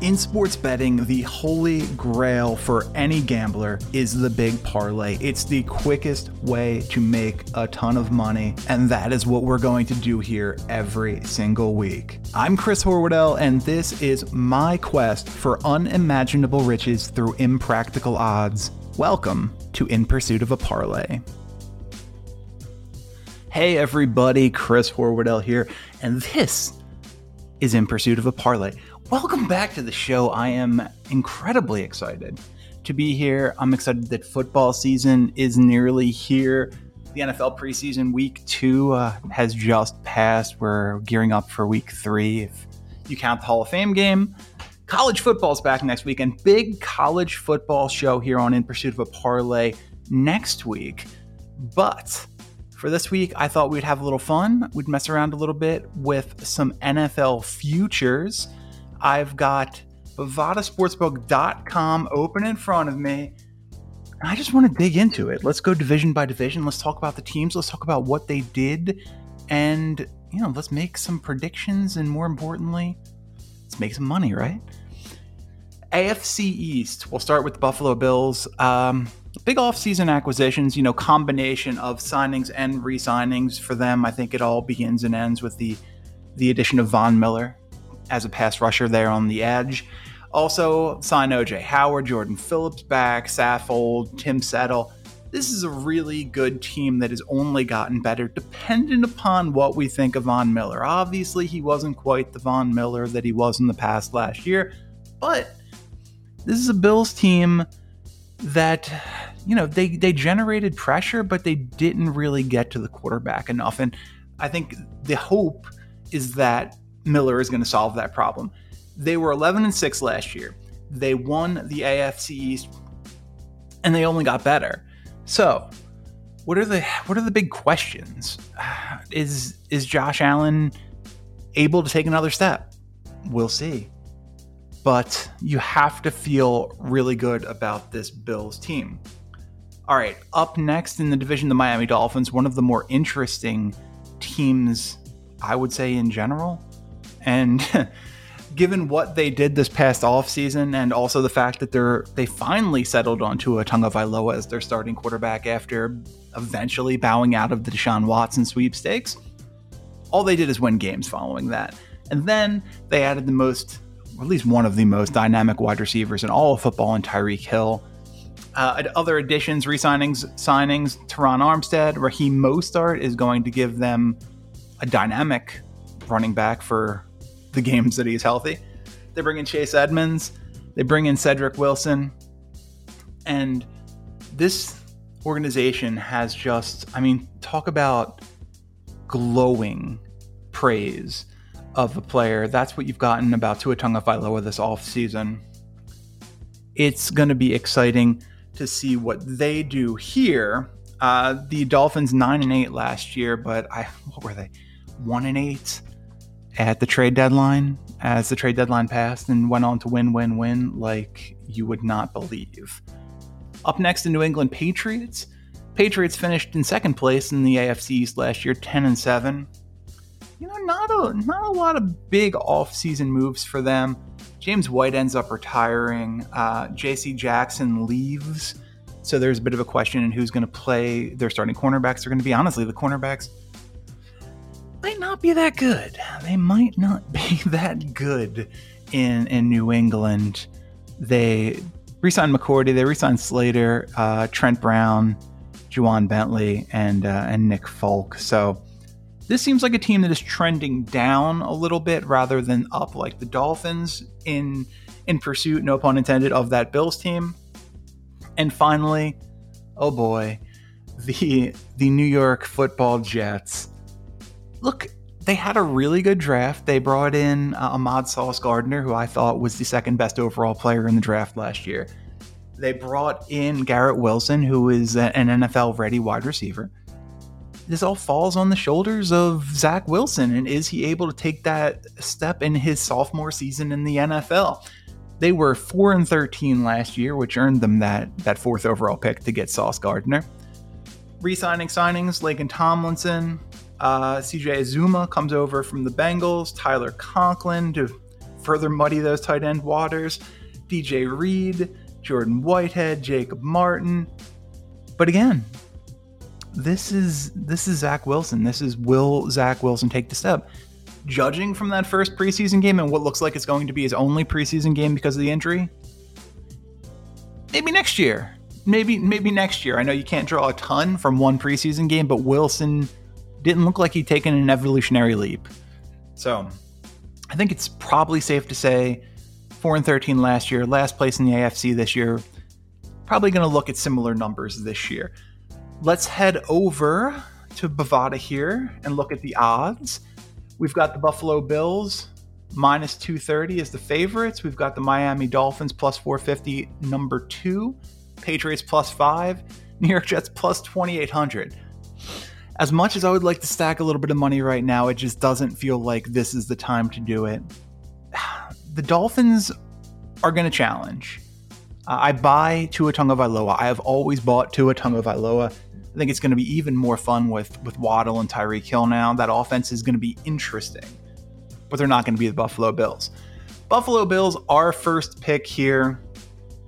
In sports betting, the holy grail for any gambler is the big parlay. It's the quickest way to make a ton of money, and that is what we're going to do here every single week. I'm Chris Horwedel, and this is my quest for unimaginable riches through impractical odds. Welcome to In Pursuit of a Parlay. Hey everybody, Chris Horwedel here, and this is In Pursuit of a Parlay. Welcome back to the show. I am incredibly excited to be here. I'm excited that football season is nearly here. The NFL preseason week two uh, has just passed. We're gearing up for week three, if you count the Hall of Fame game. College football is back next week, and big college football show here on In Pursuit of a Parlay next week. But for this week, I thought we'd have a little fun. We'd mess around a little bit with some NFL futures. I've got BovadaSportsbook.com open in front of me. I just want to dig into it. Let's go division by division. Let's talk about the teams. Let's talk about what they did. And, you know, let's make some predictions. And more importantly, let's make some money, right? AFC East. We'll start with the Buffalo Bills. Um, big offseason acquisitions, you know, combination of signings and re signings for them. I think it all begins and ends with the the addition of Von Miller as a pass rusher there on the edge. Also, sign OJ Howard, Jordan Phillips back, Saffold, Tim Settle. This is a really good team that has only gotten better dependent upon what we think of Von Miller. Obviously, he wasn't quite the Von Miller that he was in the past last year, but this is a Bills team that you know they they generated pressure but they didn't really get to the quarterback enough and I think the hope is that Miller is going to solve that problem. They were 11 and 6 last year. They won the AFC East and they only got better. So, what are the what are the big questions? Is is Josh Allen able to take another step? We'll see. But you have to feel really good about this Bills team. All right, up next in the division, the Miami Dolphins, one of the more interesting teams, I would say, in general. And given what they did this past offseason and also the fact that they're they finally settled onto Tua Tagovailoa as their starting quarterback after eventually bowing out of the Deshaun Watson sweepstakes, all they did is win games following that. And then they added the most, or at least one of the most dynamic wide receivers in all of football in Tyreek Hill. Uh, other additions, re-signings, signings, Terron Armstead, Raheem Mostert is going to give them a dynamic running back for the games that he's healthy. They bring in Chase Edmonds, they bring in Cedric Wilson, and this organization has just, I mean, talk about glowing praise of a player. That's what you've gotten about Tua Tagovailoa this off season. It's going to be exciting to see what they do here. Uh, the Dolphins nine and eight last year, but I what were they? One and eight at the trade deadline as the trade deadline passed and went on to win, win, win like you would not believe. Up next, the New England Patriots. Patriots finished in second place in the AFC East last year, 10 and 7. You know, not a not a lot of big offseason moves for them. James White ends up retiring. Uh, J.C. Jackson leaves, so there's a bit of a question in who's going to play their starting cornerbacks. They're going to be honestly the cornerbacks might not be that good. They might not be that good in in New England. They re-signed McCourty, they re-signed Slater, uh, Trent Brown, Ja'Whaun Bentley, and uh, and Nick Folk. So this seems like a team that is trending down a little bit rather than up, like the Dolphins in in pursuit, no pun intended, of that Bills team. And finally, oh boy, the the New York Football Jets look, they had a really good draft. They brought in uh, Ahmad Sauce Gardner, who I thought was the second best overall player in the draft last year. They brought in Garrett Wilson, who is an NFL ready wide receiver. This all falls on the shoulders of Zach Wilson, and is he able to take that step in his sophomore season in the NFL? They were 4 and 13 last year, which earned them that, that fourth overall pick to get Sauce Gardner. Re signing signings Laken Tomlinson, uh, CJ Uzomah comes over from the Bengals. Tyler Conklin to further muddy those tight end waters. DJ Reed, Jordan Whitehead, Jacob Martin. But again, this is this is Zach Wilson. This is will Zach Wilson take the step? Judging from that first preseason game and what looks like it's going to be his only preseason game because of the injury, maybe next year. Maybe maybe next year. I know you can't draw a ton from one preseason game, but Wilson didn't look like he'd taken an evolutionary leap. So I think it's probably safe to say 4 and 13 last year, last place in the AFC this year. Probably going to look at similar numbers this year. Let's head over to Bovada here and look at the odds. We've got the Buffalo Bills minus 230 as the favorites. We've got the Miami Dolphins plus 450, number two. Patriots plus five. New York Jets plus 2,800. As much as I would like to stack a little bit of money right now, it just doesn't feel like this is the time to do it. The Dolphins are going to challenge. Uh, I buy Tua Tagovailoa. I have always bought Tua Tagovailoa. I think it's going to be even more fun with with Waddle and Tyreek Hill now. That offense is going to be interesting, but they're not going to be the Buffalo Bills. Buffalo Bills, our first pick here,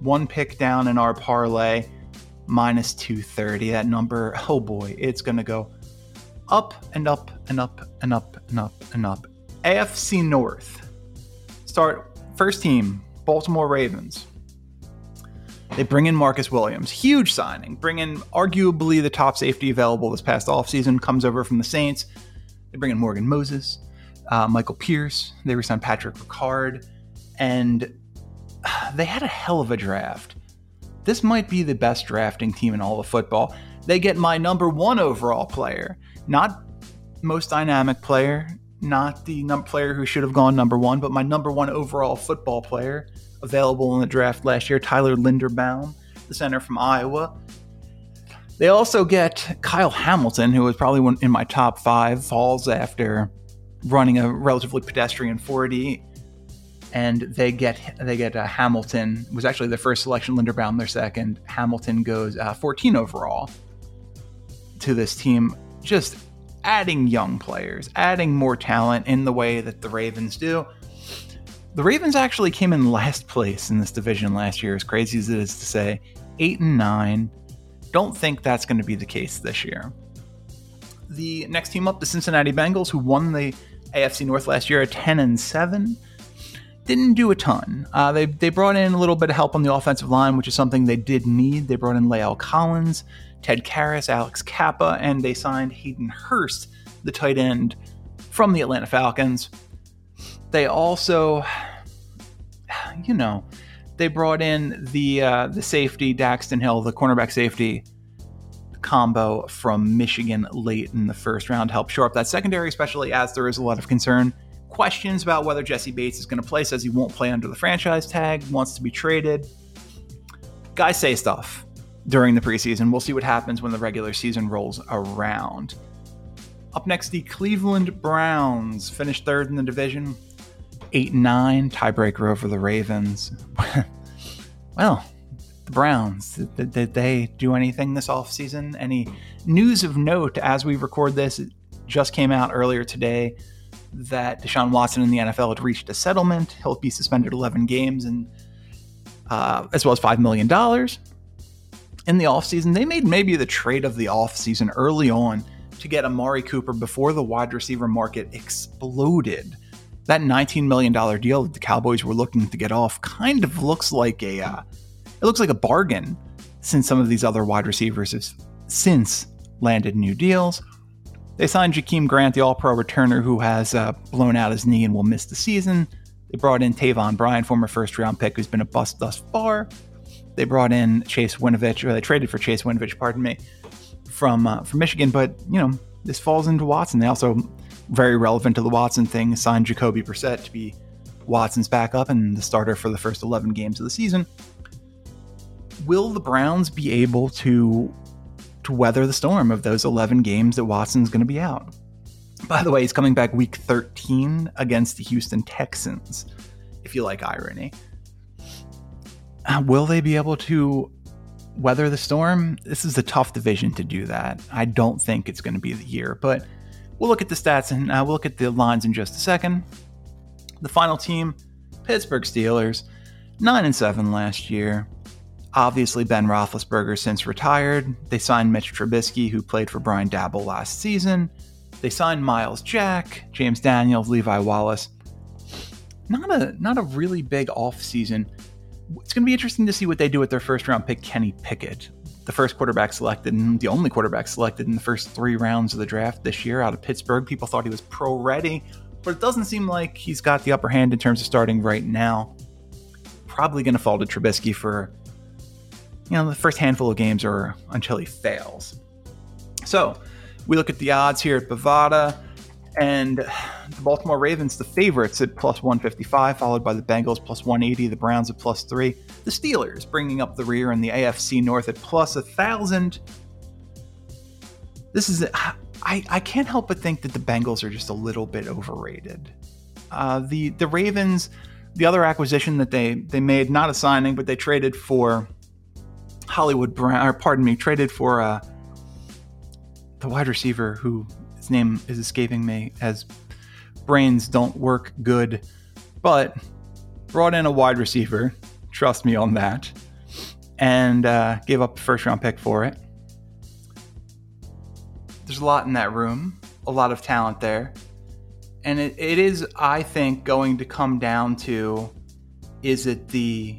one pick down in our parlay, minus 230. That number, oh boy, it's going to go up and up and up and up and up and up. AFC North. Start first team, Baltimore Ravens. They bring in Marcus Williams, huge signing. Bring in arguably the top safety available this past offseason, comes over from the Saints. They bring in Morgan Moses, uh, Michael Pierce. They resign Patrick Ricard, and they had a hell of a draft. This might be the best drafting team in all of football. They get my number one overall player, not most dynamic player, not the player who should have gone number one, but my number one overall football player available in the draft last year, Tyler Linderbaum, the center from Iowa. They also get Kyle Hamilton, who was probably one in my top five, falls after running a relatively pedestrian 40. And they get they get uh, Hamilton was actually the first selection. Linderbaum their second. Hamilton goes uh, 14 overall to this team. Just adding young players, adding more talent in the way that the Ravens do. The Ravens actually came in last place in this division last year, as crazy as it is to say. Eight and nine. Don't think that's going to be the case this year. The next team up, the Cincinnati Bengals, who won the AFC North last year at 10 and 7, didn't do a ton. Uh, they, they brought in a little bit of help on the offensive line, which is something they did need. They brought in La'el Collins, Ted Karras, Alex Cappa, and they signed Hayden Hurst, the tight end from the Atlanta Falcons. They also, you know, they brought in the uh, the safety Daxton Hill, the cornerback safety combo from Michigan late in the first round, to help shore up that secondary, especially as there is a lot of concern. Questions about whether Jessie Bates is going to play, says he won't play under the franchise tag, wants to be traded. Guys say stuff during the preseason. We'll see what happens when the regular season rolls around. Up next, the Cleveland Browns finished third in the division, 8 9, tiebreaker over the Ravens. well, the Browns, did, did, they do anything this offseason? Any news of note as we record this? It just came out earlier today that Deshaun Watson and the NFL had reached a settlement. He'll be suspended 11 games and uh, as well as $5 million in the offseason, they made maybe the trade of the offseason early on to get Amari Cooper before the wide receiver market exploded. That $19 million deal that the Cowboys were looking to get off kind of looks like a uh, it looks like a bargain since some of these other wide receivers have since landed new deals. They signed Jakeem Grant, the All-Pro returner who has uh, blown out his knee and will miss the season. They brought in Taven Bryan, former first-round pick, who's been a bust thus far. They brought in Chase Winovich, or they traded for Chase Winovich, pardon me, from uh, from Michigan. But you know, this falls into Watson. They also very relevant to the Watson thing signed Jacoby Brissett to be Watson's backup and the starter for the first 11 games of the season. Will the Browns be able to to weather the storm of those 11 games that Watson's going to be out? By the way, he's coming back week 13 against the Houston Texans, if you like irony. Uh, will they be able to weather the storm? This is a tough division to do that. I don't think it's going to be the year, but we'll look at the stats and uh, we'll look at the lines in just a second. The final team, Pittsburgh Steelers, 9 and 7 last year. Obviously, Ben Roethlisberger since retired. They signed Mitch Trubisky, who played for Brian Daboll last season. They signed Myles Jack, James Daniels, Levi Wallace. Not a not a really big offseason. It's going to be interesting to see what they do with their first round pick, Kenny Pickett, the first quarterback selected and the only quarterback selected in the first three rounds of the draft this year out of Pittsburgh. People thought he was pro ready, but it doesn't seem like he's got the upper hand in terms of starting right now. Probably going to fall to Trubisky for you know the first handful of games or until he fails. So we look at the odds here at Bovada. And the Baltimore Ravens, the favorites at plus 155, followed by the Bengals plus 180, the Browns at plus 3, the Steelers bringing up the rear in the AFC North at plus 1,000. This is, I, I can't help but think that the Bengals are just a little bit overrated. Uh, the, the Ravens, the other acquisition that they, they made, not a signing, but they traded for Hollywood Brown, or pardon me, traded for uh, the wide receiver who name is escaping me as brains don't work good, but brought in a wide receiver. Trust me on that. And uh, gave up a first round pick for it. There's a lot in that room, a lot of talent there. And it, it is, I think, going to come down to is it the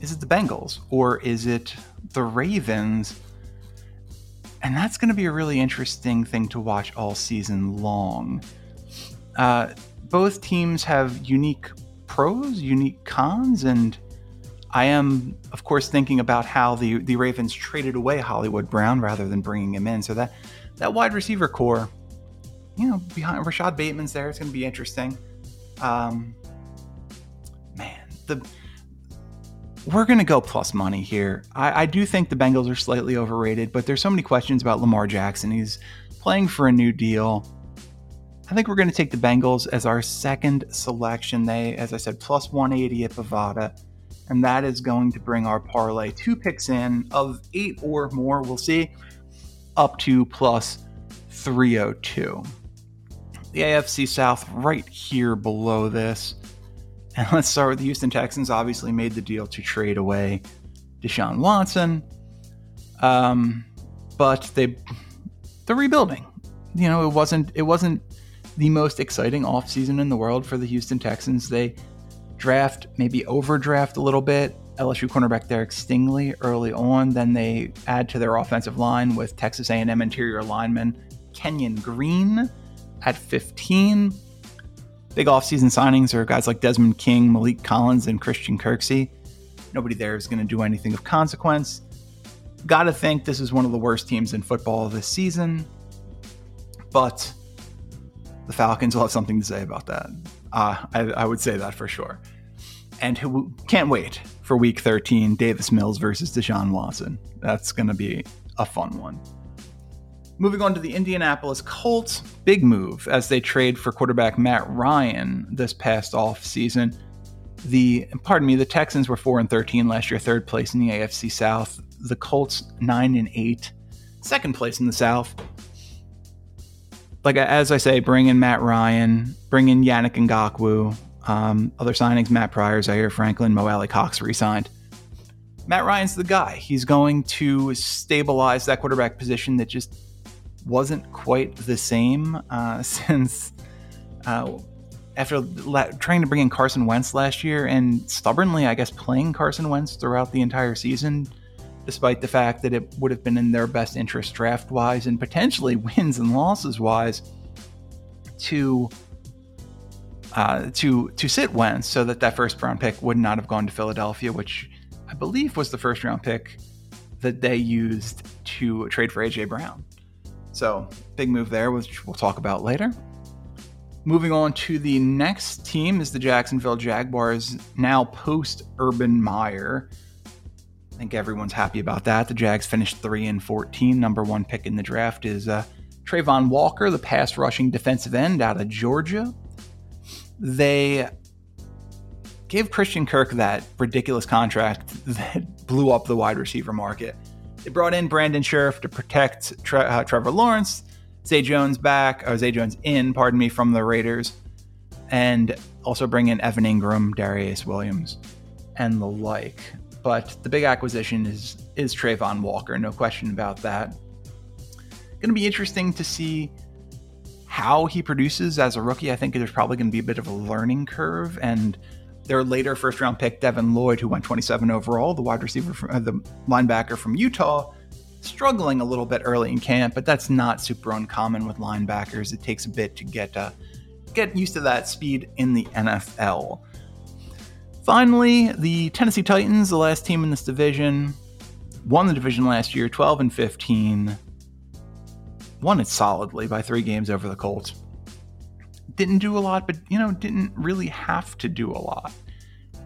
is it the Bengals or is it the Ravens and that's going to be a really interesting thing to watch all season long. Uh, both teams have unique pros, unique cons, and I am, of course, thinking about how the the Ravens traded away Hollywood Brown rather than bringing him in. So that that wide receiver core, you know, behind Rashod Bateman's there, it's going to be interesting. Um, man, the we're going to go plus money here. I, I, do think the Bengals are slightly overrated, but there's so many questions about Lamar Jackson. He's playing for a new deal. I think we're going to take the Bengals as our second selection. They, as I said, plus 180 at Bovada. And that is going to bring our parlay two picks in of eight or more, we'll see, up to plus 302. The AFC South right here below this. And let's start with the Houston Texans. Obviously, made the deal to trade away Deshaun Watson, um, but they they're rebuilding. You know, it wasn't it wasn't the most exciting offseason in the world for the Houston Texans. They draft maybe overdraft a little bit. LSU cornerback Derek Stingley early on. Then they add to their offensive line with Texas A&M interior lineman Kenyon Green at 15. Big offseason signings are guys like Desmond King, Maliek Collins, and Christian Kirksey. Nobody there is going to do anything of consequence. Gotta think this is one of the worst teams in football this season, but the Falcons will have something to say about that. Uh, I, I would say that for sure. And who can't wait for week 13 Davis Mills versus Deshaun Watson. That's going to be a fun one. Moving on to the Indianapolis Colts, big move as they trade for quarterback Matt Ryan this past off season. The pardon me, the Texans were 4 and 13 last year, third place in the AFC South. The Colts 9 and 8, second place in the South. Like as I say, bring in Matt Ryan, bring in Yannick Ngakoue. Um, other signings: Matt Pryor, Zaire Franklin, Mo Alie-Cox re-signed. Matt Ryan's the guy. He's going to stabilize that quarterback position that just wasn't quite the same uh, since uh, after la- trying to bring in Carson Wentz last year and stubbornly, I guess, playing Carson Wentz throughout the entire season, despite the fact that it would have been in their best interest draft wise and potentially wins and losses wise to. Uh, to to sit Wentz so that that first round pick would not have gone to Philadelphia, which I believe was the first round pick that they used to trade for AJ Brown. So, big move there, which we'll talk about later. Moving on to the next team is the Jacksonville Jaguars, now post Urban Meyer. I think everyone's happy about that. The Jags finished 3 and 14. Number one pick in the draft is uh, Travon Walker, the pass rushing defensive end out of Georgia. They gave Christian Kirk that ridiculous contract that blew up the wide receiver market. They brought in Brandon Scherff to protect Tre- uh, Trevor Lawrence. Zay Jones back, or Zay Jones in, pardon me, from the Raiders. and also bring in Evan Engram, Darious Williams, and the like. But the big acquisition is is Travon Walker, no question about that. Going to be interesting to see how he produces as a rookie. I think there's probably going to be a bit of a learning curve, and their later first round pick, Devin Lloyd, who went 27 overall, the wide receiver, from, uh, the linebacker from Utah, struggling a little bit early in camp, but that's not super uncommon with linebackers. It takes a bit to get uh, get used to that speed in the NFL. Finally, the Tennessee Titans, the last team in this division, won the division last year, 12 and 15. Won it solidly by three games over the Colts. Didn't do a lot, but you know, didn't really have to do a lot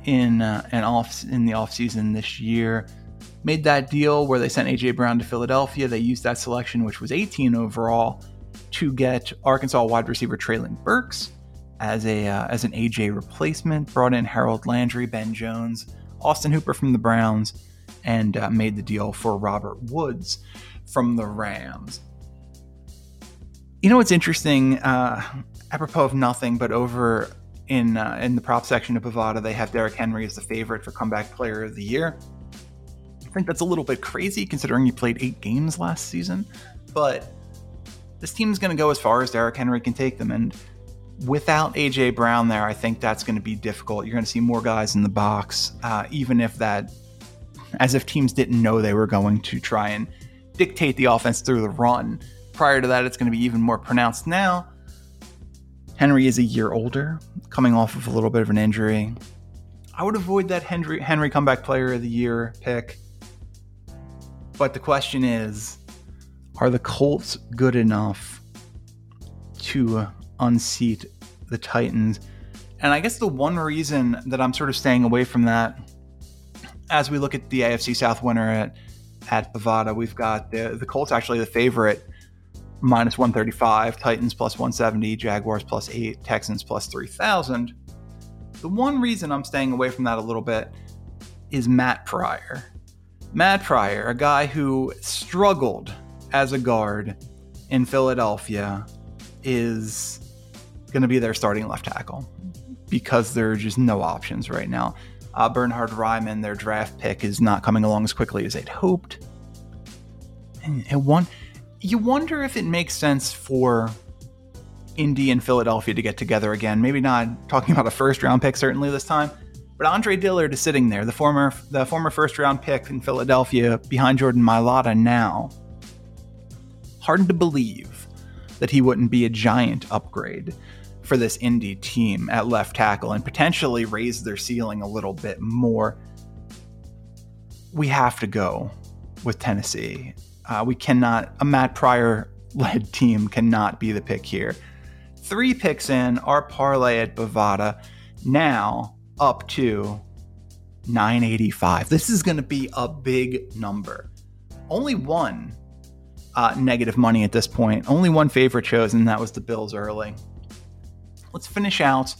in uh, an off in the offseason this year. Made that deal where they sent AJ Brown to Philadelphia. They used that selection, which was 18 overall, to get Arkansas wide receiver Treylon Burks as a uh, as an AJ replacement. Brought in Harold Landry, Ben Jones, Austin Hooper from the Browns, and uh, made the deal for Robert Woods from the Rams. You know what's interesting? Uh, apropos of nothing, but over in uh, in the prop section of Bovada, they have Derrick Henry as the favorite for comeback player of the year. I think that's a little bit crazy considering he played eight games last season, but this team's going to go as far as Derrick Henry can take them, and without AJ Brown there, I think that's going to be difficult. You're going to see more guys in the box, uh, even if that, as if teams didn't know they were going to try and dictate the offense through the run. Prior to that, it's going to be even more pronounced now. Henry is a year older, coming off of a little bit of an injury. I would avoid that Henry Henry comeback player of the year pick. But the question is, are the Colts good enough to uh, unseat the Titans. And I guess the one reason that I'm sort of staying away from that, as we look at the AFC South winner at at Bovada, we've got the the Colts actually the favorite, minus 135, Titans plus 170, Jaguars plus eight, Texans plus 3,000. The one reason I'm staying away from that a little bit is Matt Pryor. Matt Pryor, a guy who struggled as a guard in Philadelphia, is going to be their starting left tackle because there are just no options right now. Uh, Bernhard Raimann, their draft pick, is not coming along as quickly as they'd hoped. And, and one, you wonder if it makes sense for Indy and Philadelphia to get together again. Maybe not talking about a first round pick certainly this time, but Andre Dillard is sitting there, the former the former first round pick in Philadelphia behind Jordan Mailata now. Hard to believe that he wouldn't be a giant upgrade for this Indy team at left tackle and potentially raise their ceiling a little bit more. We have to go with Tennessee. Uh, we cannot, a Matt Pryor led team cannot be the pick here. Three picks in, our parlay at Bovada now up to 985. This is going to be a big number. Only one uh, negative money at this point. Only one favorite chosen, that was the Bills early let's finish out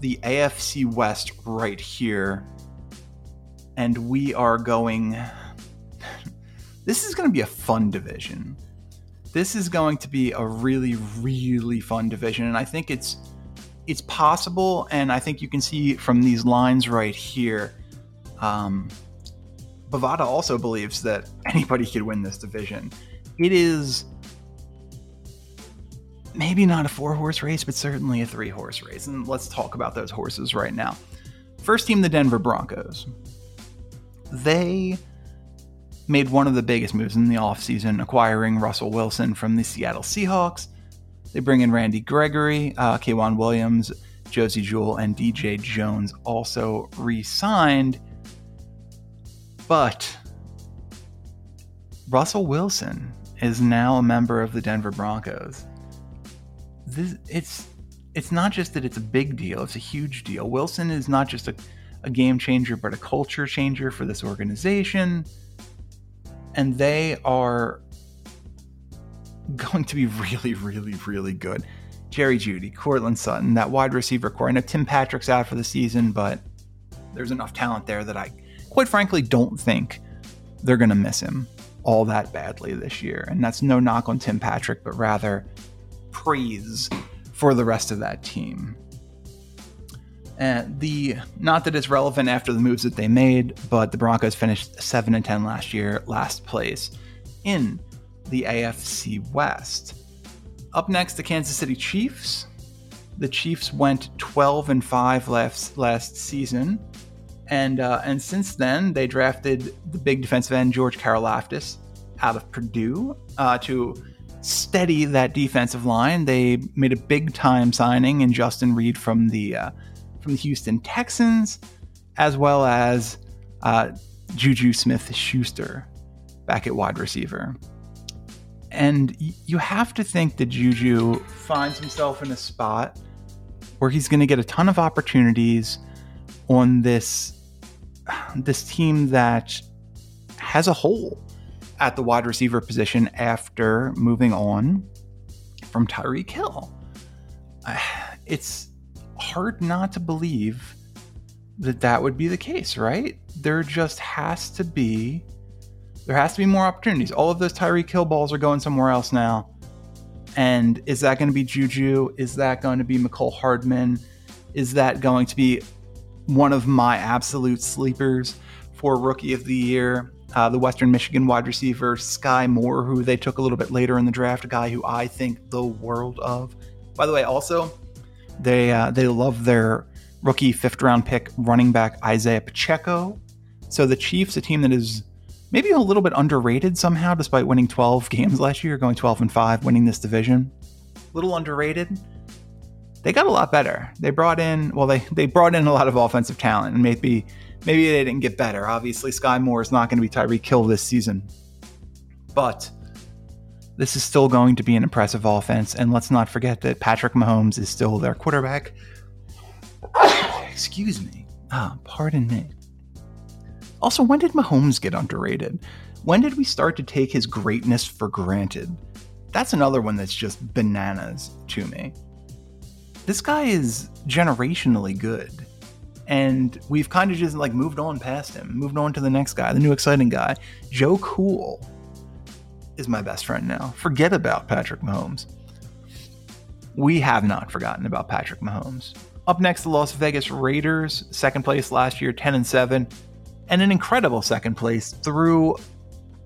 the AFC West right here. And we are going. This is going to be a fun division. This is going to be a really, really fun division. And I think it's it's possible, and I think you can see from these lines right here. Um, Bovada also believes that anybody could win this division. It is maybe not a four horse race, but certainly a three horse race. And let's talk about those horses right now. First team, the Denver Broncos. They made one of the biggest moves in the offseason, acquiring Russell Wilson from the Seattle Seahawks. They bring in Randy Gregory, uh, K'Waun Williams, Josey Jewell, and DJ Jones also re signed. But Russell Wilson is now a member of the Denver Broncos this it's it's not just that it's a big deal, it's a huge deal. Wilson is not just a, a game changer, but a culture changer for this organization. And they are going to be really, really, really good. Jerry Jeudy, Courtland Sutton, that wide receiver core. I know Tim Patrick's out for the season, but there's enough talent there that I, quite frankly, don't think they're going to miss him all that badly this year. And that's no knock on Tim Patrick, but rather praise for the rest of that team. And the not that it's relevant after the moves that they made, but the Broncos finished seven and ten last year, last place in the AFC West. Up next, the Kansas City Chiefs. The Chiefs went 12 and 5 last last season, and uh, and since then they drafted the big defensive end George Karlaftis out of Purdue uh, to steady that defensive line. They made a big time signing in Justin Reid from the uh, from the Houston Texans, as well as uh, Juju Smith Schuster back at wide receiver. And you have to think that Juju finds himself in a spot where he's going to get a ton of opportunities on this this team that has a hole at the wide receiver position after moving on from Tyreek Hill. It's hard not to believe that that would be the case, right? There just has to be there has to be more opportunities. All of those Tyreek Hill balls are going somewhere else now. And is that going to be Juju? Is that going to be Mecole Hardman? Is that going to be one of my absolute sleepers for Rookie of the Year? Uh, the Western Michigan wide receiver Skyy Moore, who they took a little bit later in the draft, a guy who I think the world of. By the way, also they uh, they love their rookie fifth round pick running back Isaiah Pacheco. So the Chiefs, a team that is maybe a little bit underrated somehow, despite winning 12 games last year, going 12 and 5, winning this division. A little underrated. They got a lot better. They brought in, well, they, they brought in a lot of offensive talent, and maybe maybe they didn't get better. Obviously, Skyy Moore is not going to be Tyreek Hill this season, but this is still going to be an impressive offense. And let's not forget that Patrick Mahomes is still their quarterback. Excuse me. Ah, pardon me. Also, when did Mahomes get underrated? When did we start to take his greatness for granted? That's another one that's just bananas to me. This guy is generationally good. And we've kind of just like moved on past him, moved on to the next guy, the new exciting guy. Joe Cool is my best friend now. Forget about Patrick Mahomes. We have not forgotten about Patrick Mahomes. Up next, the Las Vegas Raiders, second place last year, 10 and 7 and an incredible second place through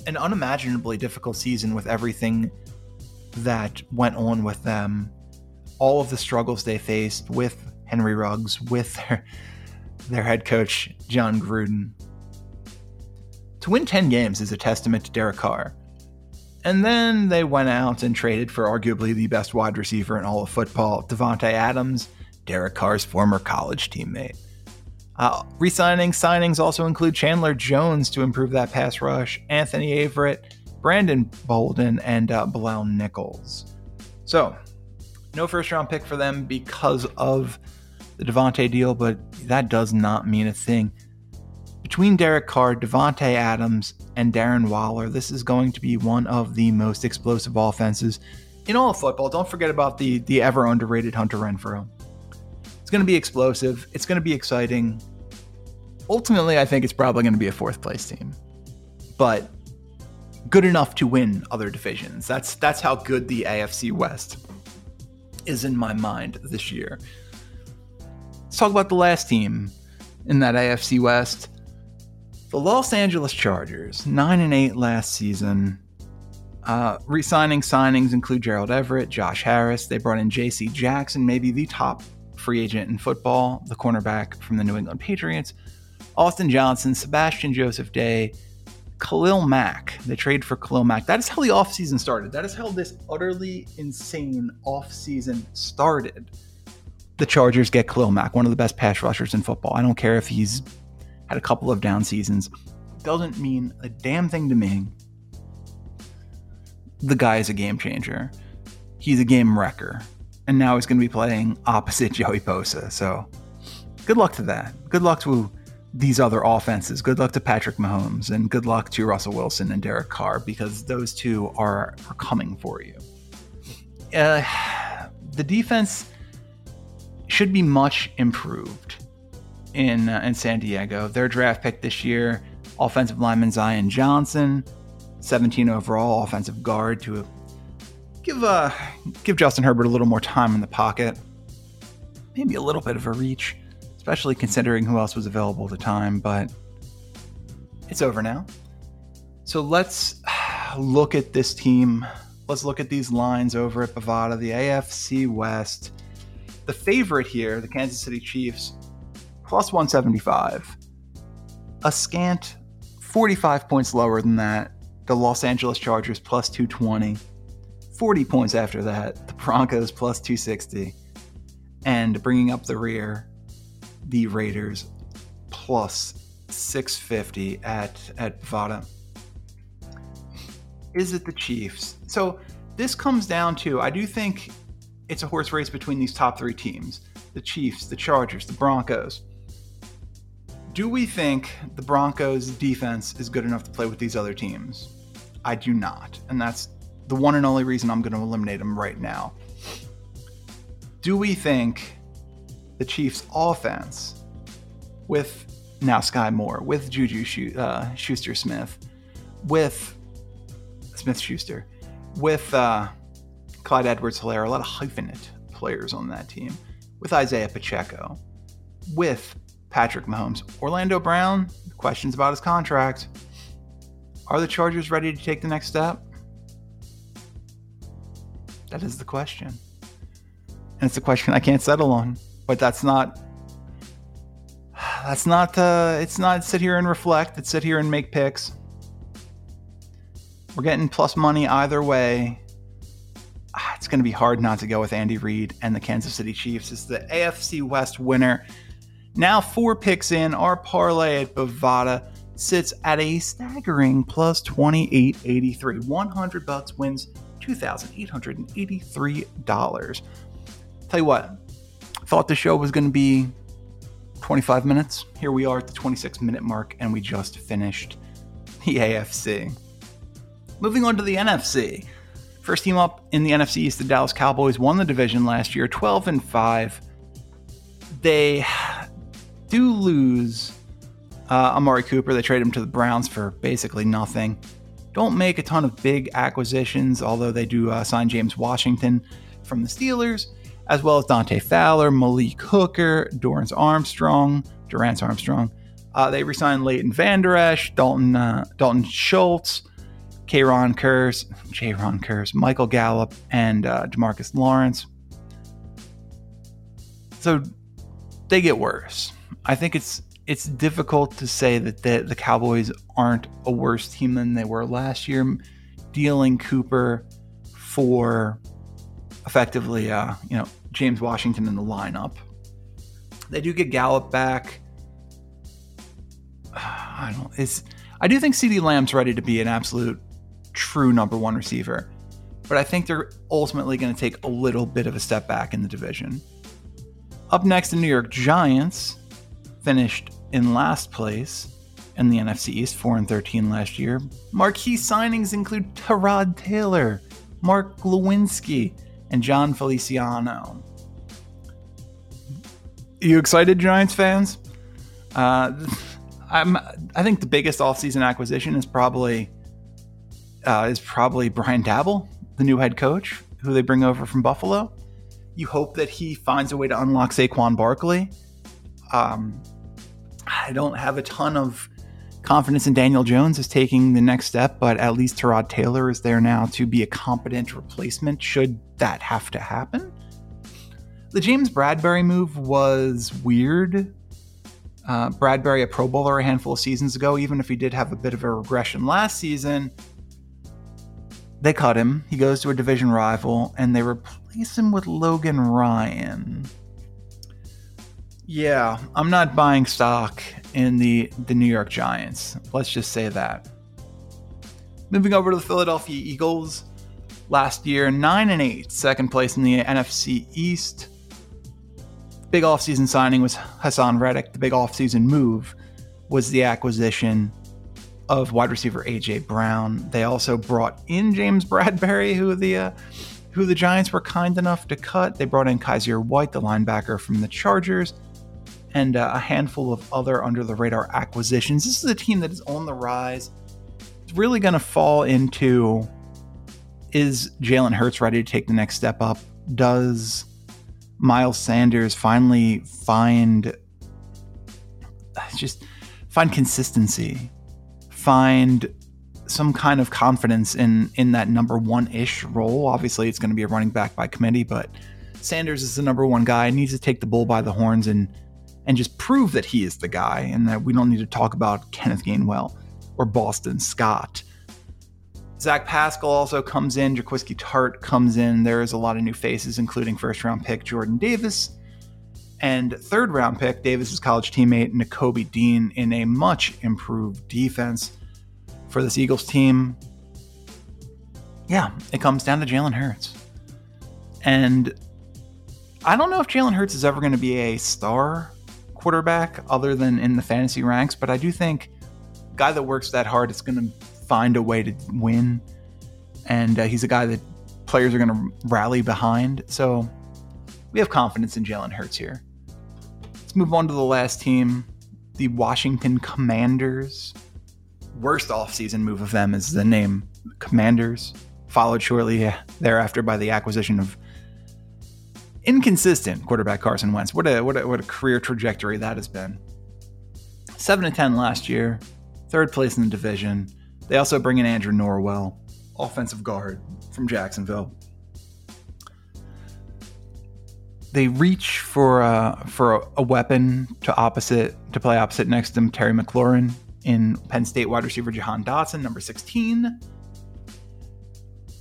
an unimaginably difficult season with everything that went on with them, all of the struggles they faced with Henry Ruggs, with their, their head coach, Jon Gruden. To win 10 games is a testament to Derek Carr. And then they went out and traded for arguably the best wide receiver in all of football, Davante Adams, Derek Carr's former college teammate. Uh, resigning signings also include Chandler Jones to improve that pass rush, Anthony Averett, Brandon Bolden, and uh, Bilal Nichols. So, no first round pick for them because of the Davante deal, but that does not mean a thing. Between Derek Carr, Davante Adams, and Darren Waller, this is going to be one of the most explosive offenses in all of football. Don't forget about the the ever underrated Hunter Renfrow. It's going to be explosive. It's going to be exciting. Ultimately, I think it's probably going to be a fourth place team, but good enough to win other divisions. That's that's how good the AFC West is in my mind this year. Let's talk about the last team in that AFC West. The Los Angeles Chargers, 9 and 8 last season. Uh, resigning signings include Gerald Everett, Josh Harris. They brought in J.C. Jackson, maybe the top free agent in football, the cornerback from the New England Patriots, Austin Johnson, Sebastian Joseph Day, Khalil Mack. They trade for Khalil Mack. That is how the offseason started. That is how this utterly insane offseason started. The Chargers get Khalil Mack, one of the best pass rushers in football. I don't care if he's had a couple of down seasons. Doesn't mean a damn thing to me. The guy is a game changer. He's a game wrecker and now he's going to be playing opposite Joey Bosa. So good luck to that. Good luck to these other offenses. Good luck to Patrick Mahomes, and good luck to Russell Wilson and Derek Carr because those two are, are coming for you. Uh, the defense should be much improved in uh, in San Diego. Their draft pick this year, offensive lineman Zion Johnson, 17 overall offensive guard to give uh give Justin Herbert a little more time in the pocket. Maybe a little bit of a reach, especially considering who else was available at the time, but it's over now. So let's look at this team. Let's look at these lines over at Bovada, the AFC West. The favorite here, the Kansas City Chiefs, plus 175. A scant 45 points lower than that, the Los Angeles Chargers plus 220. 40 points after that, the Broncos plus 260. And bringing up the rear, the Raiders plus 650 at, at Bovada. Is it the Chiefs? So this comes down to I do think it's a horse race between these top three teams the Chiefs, the Chargers, the Broncos. Do we think the Broncos' defense is good enough to play with these other teams? I do not. And that's the one and only reason I'm going to eliminate them right now. Do we think the Chiefs' offense, with now Skyy Moore, with Juju uh, Schuster Smith, with Smith Schuster, with uh, Clyde Edwards Helaire, a lot of hyphenate players on that team, with Isaiah Pacheco, with Patrick Mahomes. Orlando Brown, questions about his contract. Are the Chargers ready to take the next step? That is the question. And it's a question I can't settle on. But that's not that's not uh it's not sit here and reflect, it's sit here and make picks. We're getting plus money either way. Ah, it's going to be hard not to go with Andy Reid and the Kansas City Chiefs as the AFC West winner. Now, four picks in, our parlay at Bovada sits at a staggering plus 2883. 100 bucks wins $2,883. Tell you what, thought the show was going to be 25 minutes. Here we are at the 26 minute mark, and we just finished the AFC. Moving on to the NFC. First team up in the NFC East, the Dallas Cowboys won the division last year, 12 and 5. They do lose uh, Amari Cooper. They trade him to the Browns for basically nothing. Don't make a ton of big acquisitions, although they do uh, sign James Washington from the Steelers, as well as Dante Fowler, Malik Hooker, Dorance Armstrong, Durance Armstrong. Uh, they resign Leighton Vander Esch, Dalton uh, Dalton Schultz, Kayron Kearse, Ron Kearse, Michael Gallup, and uh, Demarcus Lawrence. So they get worse. I think it's it's difficult to say that the, the Cowboys aren't a worse team than they were last year, dealing Cooper for effectively, uh, you know, James Washington in the lineup. They do get Gallup back. I don't. It's. I do think CeeDee Lamb's ready to be an absolute, true number one receiver, but I think they're ultimately going to take a little bit of a step back in the division. Up next, the New York Giants finished in last place in the NFC East, 4 and 13 last year. Marquee signings include Tyrod Taylor, Mark Glowinski, and Jon Feliciano. You excited, Giants fans? Uh, I'm. I think the biggest offseason acquisition is probably uh, is probably Brian Daboll, the new head coach, who they bring over from Buffalo. You hope that he finds a way to unlock Saquon Barkley. Um, I don't have a ton of confidence in Daniel Jones as taking the next step, but at least Tyrod Taylor is there now to be a competent replacement should that have to happen. The James Bradberry move was weird. Uh, Bradberry, a Pro Bowler a handful of seasons ago, even if he did have a bit of a regression last season, they cut him. He goes to a division rival, and they replace him with Logan Ryan. Yeah, I'm not buying stock in the the New York Giants. Let's just say that. Moving over to the Philadelphia Eagles, last year 9 and 8, second place in the NFC East. Big offseason signing was Haason Reddick. The big offseason move was the acquisition of wide receiver AJ Brown. They also brought in James Bradberry, who the uh, who the Giants were kind enough to cut. They brought in Kyzir White, the linebacker from the Chargers and uh, a handful of other under the radar acquisitions. This is a team that is on the rise. It's really going to fall into is Jalen Hurts ready to take the next step up? Does Miles Sanders finally find just find consistency, find some kind of confidence in in that number one ish role. Obviously, it's going to be a running back by committee, but Sanders is the number one guy. He needs to take the bull by the horns and and just prove that he is the guy, and that we don't need to talk about Kenneth Gainwell or Boston Scott. Zach Pascal also comes in. Jaquiski Tartt comes in. There is a lot of new faces, including first round pick Jordan Davis and third round pick Davis's college teammate Nakobe Dean in a much improved defense for this Eagles team. Yeah, it comes down to Jalen Hurts. And I don't know if Jalen Hurts is ever going to be a star quarterback other than in the fantasy ranks, but I do think guy that works that hard is going to find a way to win. And uh, he's a guy that players are going to rally behind. So we have confidence in Jalen Hurts here. Let's move on to the last team, the Washington Commanders. Worst offseason move of them is the name Commanders, followed shortly thereafter by the acquisition of inconsistent quarterback Carson Wentz. What a what a, what a career trajectory that has been. Seven to ten last year, third place in the division. They also bring in Andrew Norwell, offensive guard from Jacksonville. They reach for uh, for a, weapon to opposite to play opposite next to him, Terry McLaurin in Penn State wide receiver Jahan Dotson, number 16.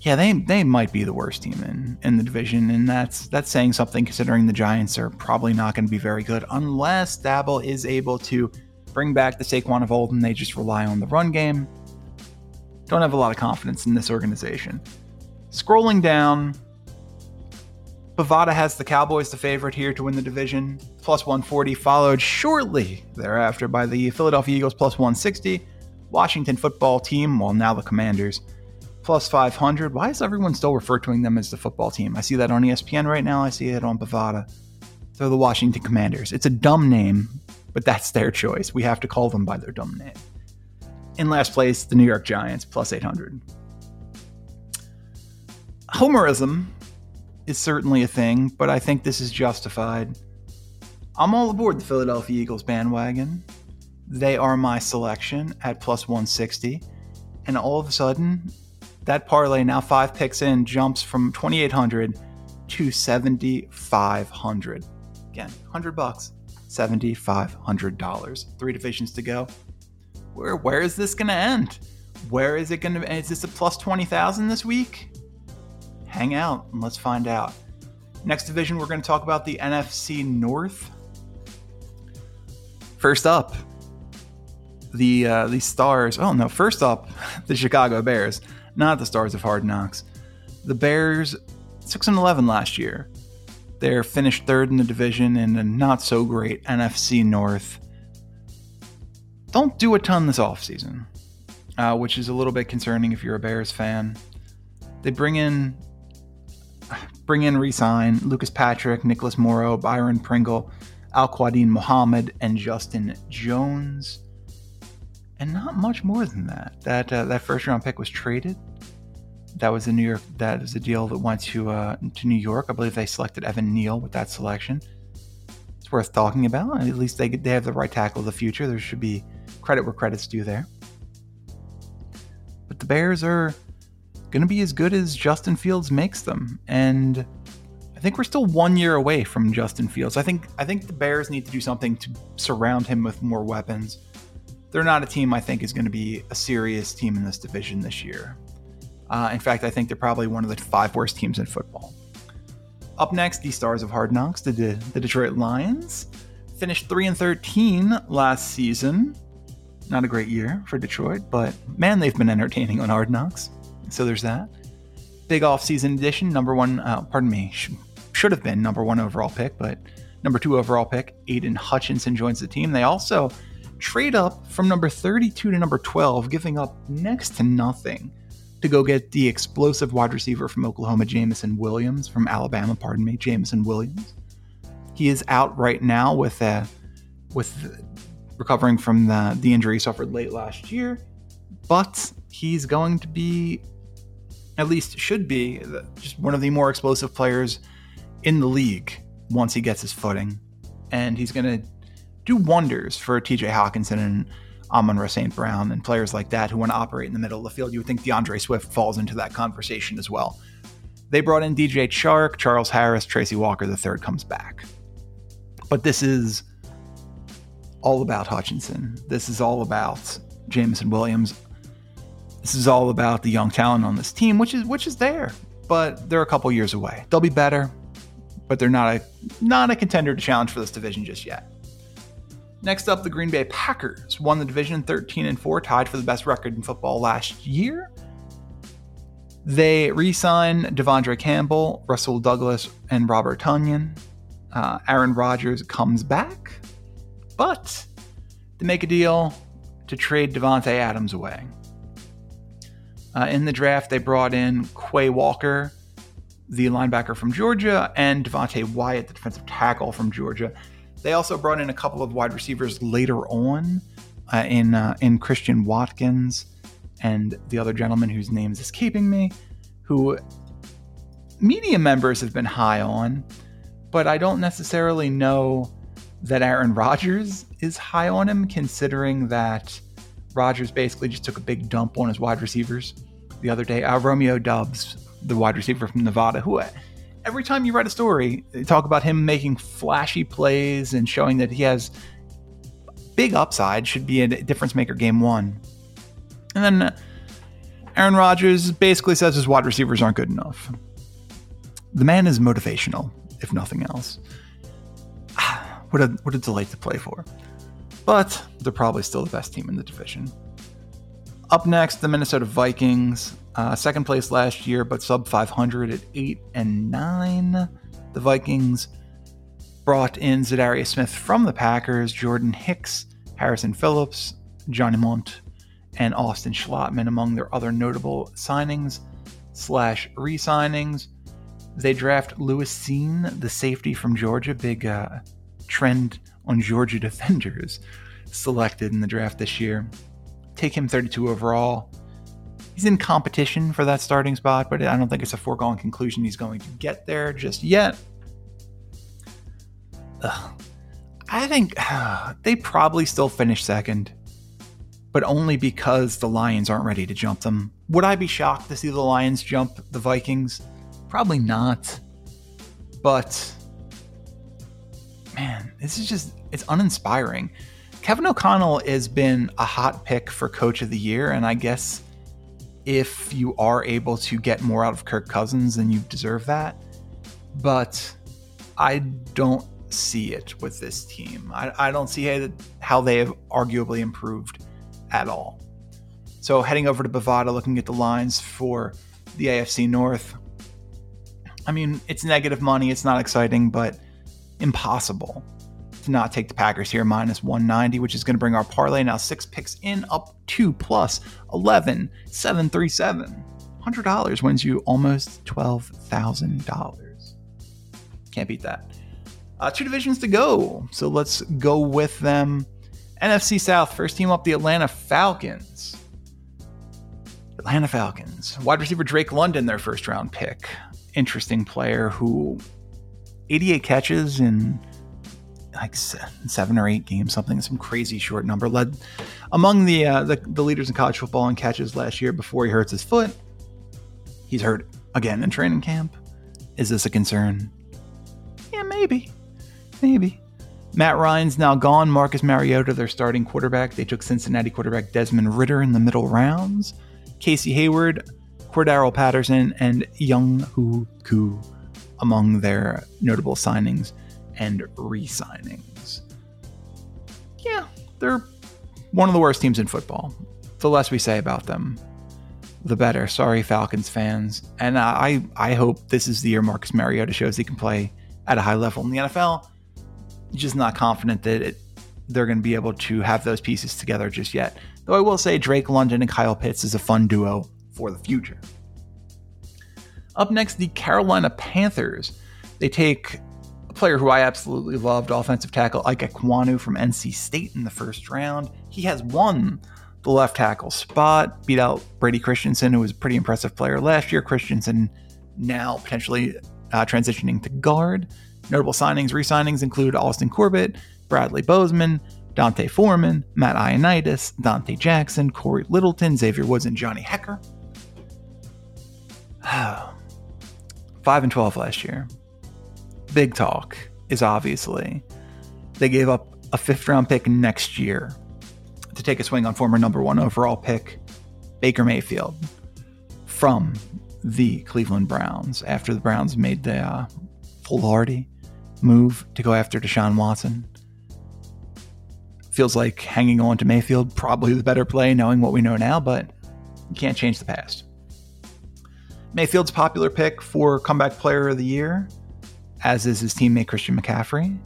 Yeah, they they might be the worst team in, in the division, and that's that's saying something considering the Giants are probably not going to be very good unless Daboll is able to bring back the Saquon of old and they just rely on the run game. Don't have a lot of confidence in this organization. Scrolling down, Bovada has the Cowboys the favorite here to win the division, plus 140, followed shortly thereafter by the Philadelphia Eagles, plus 160. Washington football team, well, now the Commanders, plus 500. Why is everyone still referring to them as the football team? I see that on ESPN right now. I see it on Bovada. They're the Washington Commanders. It's a dumb name, but that's their choice. We have to call them by their dumb name. In last place, the New York Giants, plus 800. Homerism is certainly a thing, but I think this is justified. I'm all aboard the Philadelphia Eagles bandwagon. They are my selection at plus 160. And all of a sudden, that parlay, now five picks in, jumps from 2,800 to 7,500. Again, 100 bucks, $7,500. Three divisions to go where where is this going to end? Where is it going to? Is this a plus twenty thousand this week? Hang out and let's find out. Next division, we're going to talk about the NFC North. First up, the uh, the Stars. Oh no! First up, the Chicago Bears, not the Stars of Hard Knocks. The Bears, six and eleven last year. They're finished third in the division in a not so great NFC North don't do a ton this offseason, uh, which is a little bit concerning if you're a Bears fan. They bring in, bring in, resign Lucas Patrick, Nicholas Morrow, Byron Pringle, Al Quadin Muhammad, and Justin Jones, and not much more than that. That uh, that first round pick was traded. That was a New York. That was a deal that went to uh, to New York. I believe they selected Evan Neal with that selection. It's worth talking about. At least they they have the right tackle of the future. There should be credit where credit's due there. But the Bears are going to be as good as Justin Fields makes them. And I think we're still one year away from Justin Fields. I think I think the Bears need to do something to surround him with more weapons. They're not a team I think is going to be a serious team in this division this year. Uh, in fact, I think they're probably one of the five worst teams in football. Up next, the stars of Hard Knocks, the, De- the Detroit Lions, finished 3 and 13 last season. Not a great year for Detroit, but man, they've been entertaining on Hard Knocks. So there's that. Big off-season edition, number one, uh, pardon me, sh- should have been number one overall pick, but number two overall pick, Aidan Hutchinson joins the team. They also trade up from number 32 to number 12, giving up next to nothing to go get the explosive wide receiver from Oklahoma, Jameson Williams, from Alabama, pardon me, Jameson Williams. He is out right now with a with recovering from the, the injury he suffered late last year, but he's going to be, at least should be, just one of the more explosive players in the league once he gets his footing. And he's going to do wonders for TJ Hockenson and Amon-Ra St. Brown and players like that who want to operate in the middle of the field. You would think D'Andre Swift falls into that conversation as well. They brought in DJ Chark, Charles Harris, Tracy Walker, the third comes back. But this is all about Hutchinson. This is all about Jameson Williams. This is all about the young talent on this team, which is which is there, but they're a couple years away. They'll be better, but they're not a not a contender to challenge for this division just yet. Next up, the Green Bay Packers won the division 13 and 4, tied for the best record in football last year. They re signed De'Vondre Campbell, Rasul Douglas, and Robert Tonyan. Uh, Aaron Rodgers comes back, but to make a deal to trade Davante Adams away. Uh, in the draft, they brought in Quay Walker, the linebacker from Georgia, and Devonte Wyatt, the defensive tackle from Georgia. They also brought in a couple of wide receivers later on uh, in uh, in Christian Watkins and the other gentleman whose name is escaping me, who media members have been high on, but I don't necessarily know that Aaron Rodgers is high on him, considering that Rodgers basically just took a big dump on his wide receivers the other day. Uh, Romeo Doubs, the wide receiver from Nevada, who every time you write a story, they talk about him making flashy plays and showing that he has big upside, should be a difference maker game one. And then uh, Aaron Rodgers basically says his wide receivers aren't good enough. The man is motivational, if nothing else. what a what a delight to play for. But they're probably still the best team in the division. Up next, the Minnesota Vikings. Uh, second place last year, but sub 500 at 8 and 9. The Vikings brought in Za'Darius Smith from the Packers, Jordan Hicks, Harrison Phillips, Johnny Mundt, and Austin Schlottmann among their other notable signings slash re-signings. They draft Lewis Cine, the safety from Georgia, big uh, trend on Georgia defenders, selected in the draft this year. Take him 32 overall he's in competition for that starting spot, but I don't think it's a foregone conclusion he's going to get there just yet. Ugh. I think uh, they probably still finish second, but only because the Lions aren't ready to jump them. Would I be shocked to see the Lions jump the Vikings? Probably not. But man, this is just it's uninspiring. Kevin O'Connell has been a hot pick for coach of the year, and I guess if you are able to get more out of Kirk Cousins, then you deserve that. But I don't see it with this team. I, I don't see how they have arguably improved at all. So heading over to Bovada, looking at the lines for the AFC North. I mean, it's negative money. It's not exciting, but impossible to not take the Packers here, minus 190, which is going to bring our parlay now six picks in up to plus 11, 737. $100 wins you almost $12,000. Can't beat that. Uh, two divisions to go. So let's go with them. NFC South, first team up, the Atlanta Falcons. Atlanta Falcons. Wide receiver Drake London, their first round pick. Interesting player who 88 catches in like seven or eight games, something, some crazy short number. Led among the, uh, the the leaders in college football in catches last year before he hurts his foot. He's hurt again in training camp. Is this a concern? Yeah, maybe, maybe. Matt Ryan's now gone. Marcus Mariota, their starting quarterback. They took Cincinnati quarterback Desmond Ridder in the middle rounds. Casey Hayward, Cordarrelle Patterson, and Younghoe Koo among their notable signings and re signings. Yeah, they're one of the worst teams in football. The less we say about them, the better. Sorry, Falcons fans. And I, I hope this is the year Marcus Mariota shows he can play at a high level in the NFL. Just not confident that it, they're going to be able to have those pieces together just yet. Though I will say Drake London and Kyle Pitts is a fun duo for the future. Up next, the Carolina Panthers. They take player who I absolutely loved, offensive tackle Ike Ekwonu from NC State in the first round. He has won the left tackle spot, beat out Brady Christensen, who was a pretty impressive player last year. Christensen now potentially uh, transitioning to guard. Notable signings, re signings include Austin Corbett, Bradley Bozeman, D'Onta Foreman, Matt Ioannidis, Donte Jackson, Cory Littleton, Xavier Woods, and Johnny Hekker. 5 and 12 last year. Big talk is obviously they gave up a fifth round pick next year to take a swing on former number one overall pick Baker Mayfield from the Cleveland Browns after the Browns made the uh, foolhardy move to go after Deshaun Watson. Feels like hanging on to Mayfield probably the better play, knowing what we know now, but you can't change the past. Mayfield's popular pick for comeback player of the year, as is his teammate Christian McCaffrey.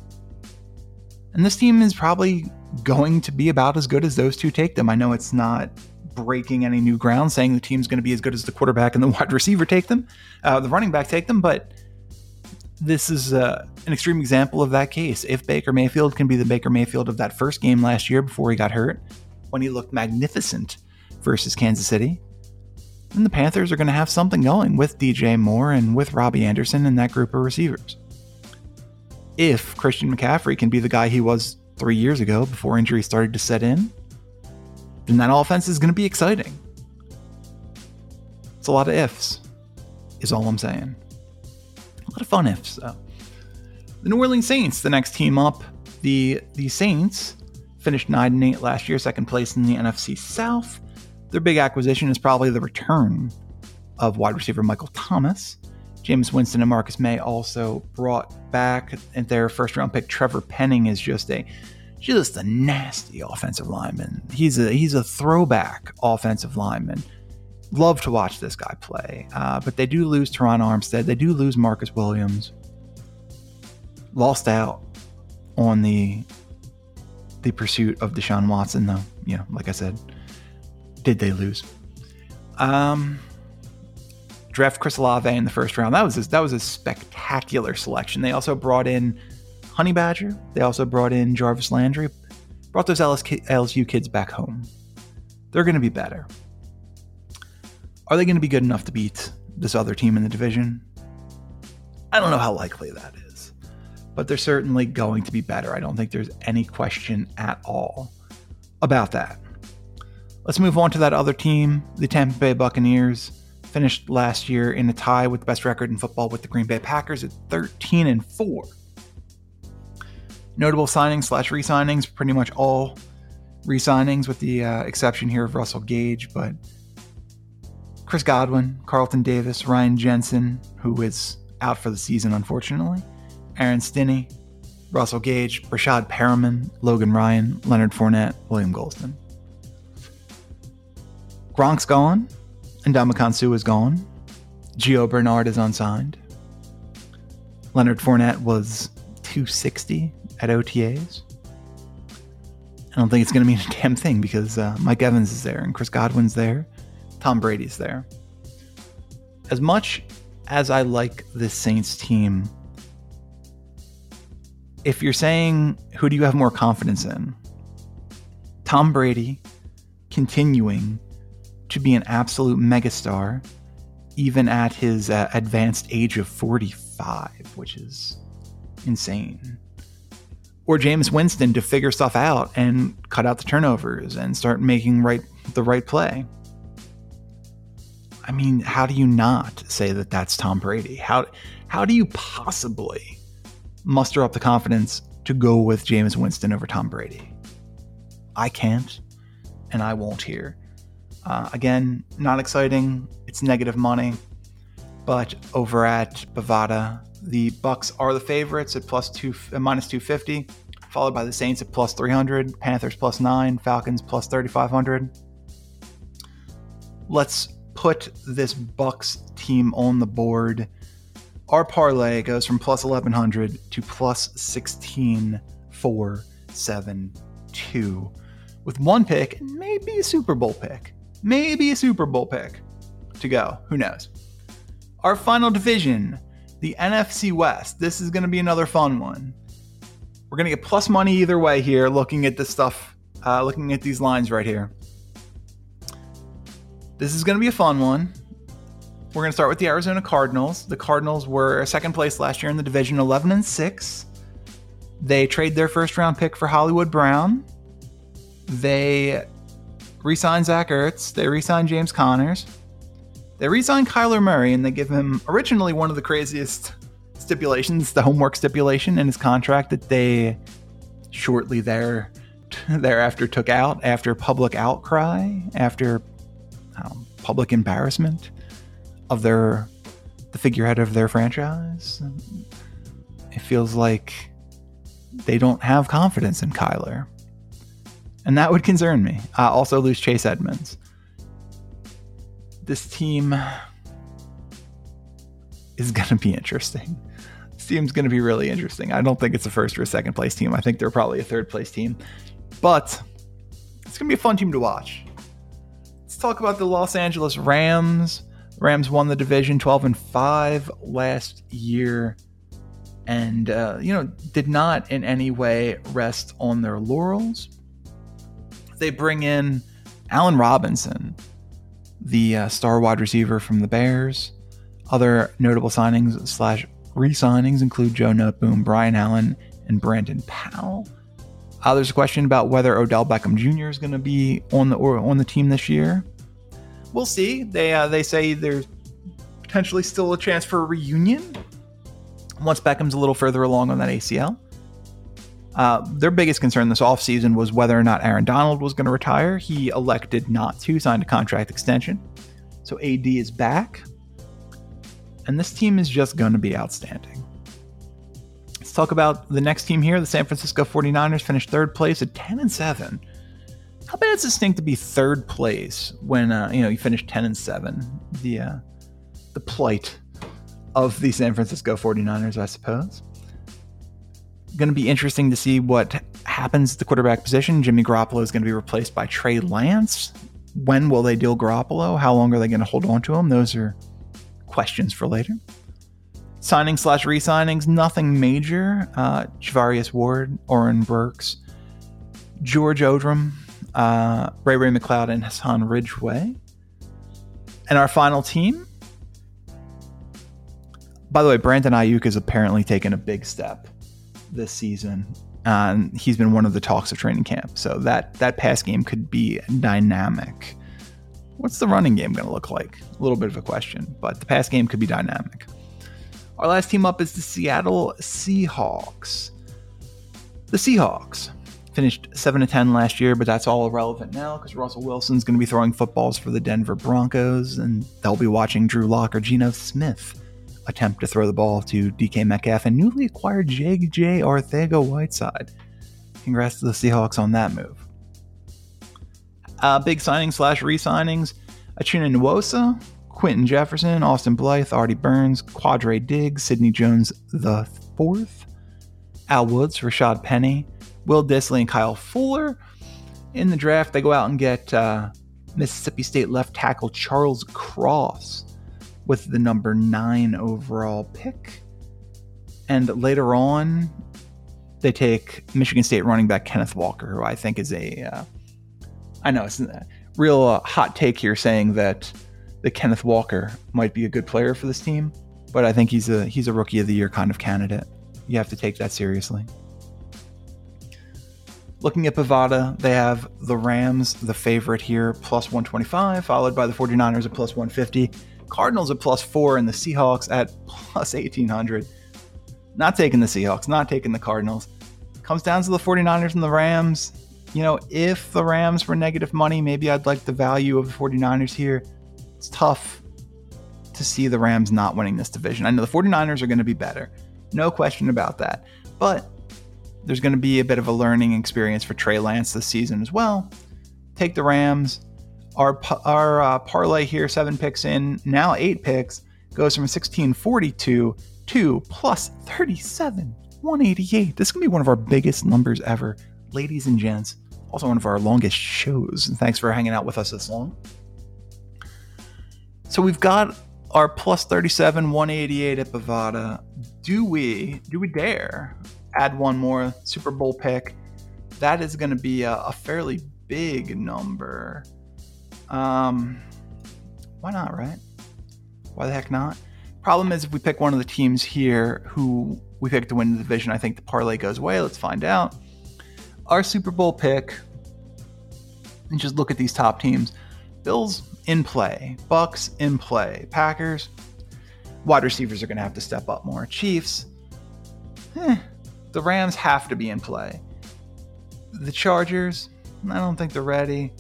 And this team is probably going to be about as good as those two take them. I know it's not breaking any new ground saying the team's going to be as good as the quarterback and the wide receiver take them, uh, the running back take them, but this is uh, an extreme example of that case. If Baker Mayfield can be the Baker Mayfield of that first game last year before he got hurt, when he looked magnificent versus Kansas City, then the Panthers are going to have something going with DJ Moore and with Robbie Anderson and that group of receivers. If Christian McCaffrey can be the guy he was three years ago before injury started to set in, then that offense is going to be exciting. It's a lot of ifs, is all I'm saying. A lot of fun ifs, though. The New Orleans Saints, the next team up. The the Saints finished 9 and 8 last year, second place in the NFC South. Their big acquisition is probably the return of wide receiver Michael Thomas. Jameis Winston and Marcus Maye also brought back and their first round pick Trevor Penning is just a just a nasty offensive lineman. He's a he's a throwback offensive lineman. Love to watch this guy play. Uh, but they do lose Terron Armstead. They do lose Marcus Williams. Lost out on the the pursuit of Deshaun Watson, though. You know, like I said, did they lose? Um, draft Chris Olave in the first round. That was a, that was a spectacular selection. They also brought in Honey Badger. They also brought in Jarvis Landry. Brought those LSU kids back home. They're going to be better. Are they going to be good enough to beat this other team in the division? I don't know how likely that is, but they're certainly going to be better. I don't think there's any question at all about that. Let's move on to that other team, the Tampa Bay Buccaneers. Finished last year in a tie with the best record in football with the Green Bay Packers at 13 and 4. Notable signings slash re-signings, pretty much all re-signings with the uh, exception here of Russell Gage, but Chris Godwin, Carlton Davis, Ryan Jensen, who is out for the season unfortunately, Aaron Stinnie, Russell Gage, Breshad Perriman, Logan Ryan, Leonard Fournette, William Gholston. Gronk's gone, and Ndamukong Suh is gone. Gio Bernard is unsigned. Leonard Fournette was 260 at OTAs. I don't think it's going to mean a damn thing because uh, Mike Evans is there and Chris Godwin's there. Tom Brady's there. As much as I like this Saints team, if you're saying who do you have more confidence in? Tom Brady continuing to be an absolute megastar, even at his uh, advanced age of 45, which is insane. Or Jameis Winston to figure stuff out and cut out the turnovers and start making right the right play. I mean, how do you not say that that's Tom Brady? How how do you possibly muster up the confidence to go with Jameis Winston over Tom Brady? I can't, and I won't here. Uh, again, not exciting. It's negative money, but over at Bovada, the Bucks are the favorites at plus two, uh, minus 250, followed by the Saints at plus 300, Panthers plus nine, Falcons plus 3500. Let's put this Bucks team on the board. Our parlay goes from plus 1100 to plus 16472 with one pick and maybe a Super Bowl pick maybe a Super Bowl pick to go. Who knows? Our final division, the NFC West. This is going to be another fun one. We're going to get plus money either way here, looking at this stuff, uh, looking at these lines right here. This is going to be a fun one. We're going to start with the Arizona Cardinals. The Cardinals were second place last year in the division, 11 and 6. They trade their first round pick for Hollywood Brown. They re sign Zach Ertz. They re sign James Connors. They re sign Kyler Murray and they give him originally one of the craziest stipulations, the homework stipulation in his contract that they shortly there thereafter took out after public outcry, after um, public embarrassment of their the figurehead of their franchise. It feels like they don't have confidence in Kyler. And that would concern me. Uh, also lose Chase Edmonds. This team is going to be interesting. This team's going to be really interesting. I don't think it's a first or a second place team. I think they're probably a third place team. But it's going to be a fun team to watch. Let's talk about the Los Angeles Rams. Rams won the division 12 and 5 last year and uh, you know did not in any way rest on their laurels. They bring in Allen Robinson, the uh, star wide receiver from the Bears. Other notable signings slash re-signings include Joe Noteboom, Brian Allen, and Brandon Powell. Uh, there's a question about whether Odell Beckham Jr. is going to be on the or on the team this year. We'll see. They uh, they say there's potentially still a chance for a reunion once Beckham's a little further along on that ACL. Uh, their biggest concern this offseason was whether or not Aaron Donald was going to retire. He elected not to, signed a contract extension. So AD is back. And this team is just going to be outstanding. Let's talk about the next team here. The San Francisco 49ers finished third place at 10 and 7. How bad does it stink to be third place when uh, you know you finish 10 and 7? The uh, the plight of the San Francisco 49ers, I suppose. Going to be interesting to see what happens at the quarterback position. Jimmy Garoppolo is going to be replaced by Trey Lance. When will they deal Garoppolo? How long are they going to hold on to him? Those are questions for later. Signing slash re-signings, nothing major. Uh, Charvarius Ward, Oren Burks, George Odum, uh, Ray Ray McCloud, and Hassan Ridgeway. And our final team. By the way, Brandon Aiyuk has apparently taken a big step this season. and he's been one of the talks of training camp. So that that pass game could be dynamic. What's the running game going to look like? A little bit of a question, but the pass game could be dynamic. Our last team up is the Seattle Seahawks. The Seahawks finished 7 to 10 last year, but that's all irrelevant now because Russell Wilson's going to be throwing footballs for the Denver Broncos, and they'll be watching Drew Lock or Geno Smith attempt to throw the ball to DK Metcalf and newly acquired J.J. Arcega-Whiteside. Congrats to the Seahawks on that move. Uh, big signings slash re signings Uchenna Nwosu, Quinton Jefferson, Austin Blythe, Artie Burns, Quandre Diggs, Sidney Jones the fourth, Al Woods, Rashaad Penny, Will Dissly, and Kyle Fuller. In the draft, they go out and get uh, Mississippi State left tackle Charles Cross with the number nine overall pick. And later on, they take Michigan State running back Kenneth Walker, who I think is a. Uh, I know it's a real uh, hot take here saying that the Kenneth Walker might be a good player for this team, but I think he's a he's a rookie of the year kind of candidate. You have to take that seriously. Looking at Bovada, they have the Rams, the favorite here, plus 125, followed by the 49ers at plus 150, Cardinals at plus 4, and the Seahawks at plus 1800. Not taking the Seahawks, not taking the Cardinals. Comes down to the 49ers and the Rams. You know, if the Rams were negative money, maybe I'd like the value of the 49ers here it's tough to see the Rams not winning this division. I know the 49ers are going to be better. No question about that. But there's going to be a bit of a learning experience for Trey Lance this season as well. Take the Rams. Our, our uh, parlay here, seven picks in, now eight picks, goes from 1642 to plus 37, 188. This is to be one of our biggest numbers ever, ladies and gents. Also, one of our longest shows. And thanks for hanging out with us this long. So we've got our plus 37, 188 at Bovada. Do we, do we dare add one more Super Bowl pick? That is going to be a, a, fairly big number. Um, why not, right? Why the heck not? Problem is, if we pick one of the teams here who We picked to win the division. I think the parlay goes away. Let's find out. Our Super Bowl pick. And just look at these top teams. Bills in play. Bucks in play. Packers. Wide receivers are going to have to step up more. Chiefs. Eh, the Rams have to be in play. The Chargers. I don't think they're ready.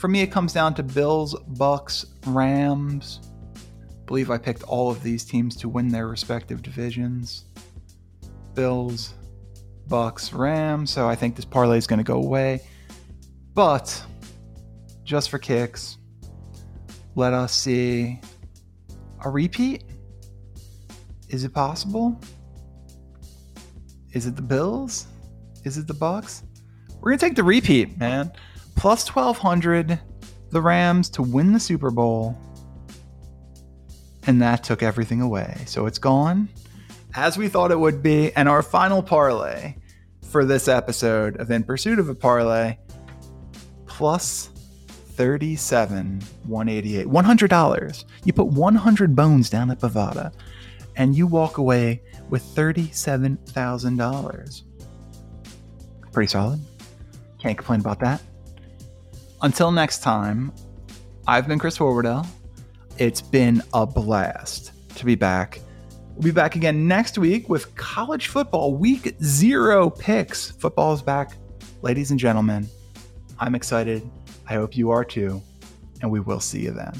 For me, it comes down to Bills, Bucks, Rams. I believe I picked all of these teams to win their respective divisions. Bills, Bucks, Rams. So I think this parlay is going to go away. But just for kicks, let us see a repeat. Is it possible? Is it the Bills? Is it the Bucks? We're gonna take the repeat, man. Plus twelve hundred, the Rams to win the Super Bowl, and that took everything away. So it's gone, as we thought it would be. And our final parlay for this episode of In Pursuit of a Parlay, plus 37 188 $100 you put 100 bones down at bovada and you walk away with $37000 pretty solid. Can't complain about that until next time i've been chris Horwedel it's been a blast to be back. We'll be back again next week with college football week zero picks. Football is back. Ladies and gentlemen i'm excited. I hope you are too, and we will see you then.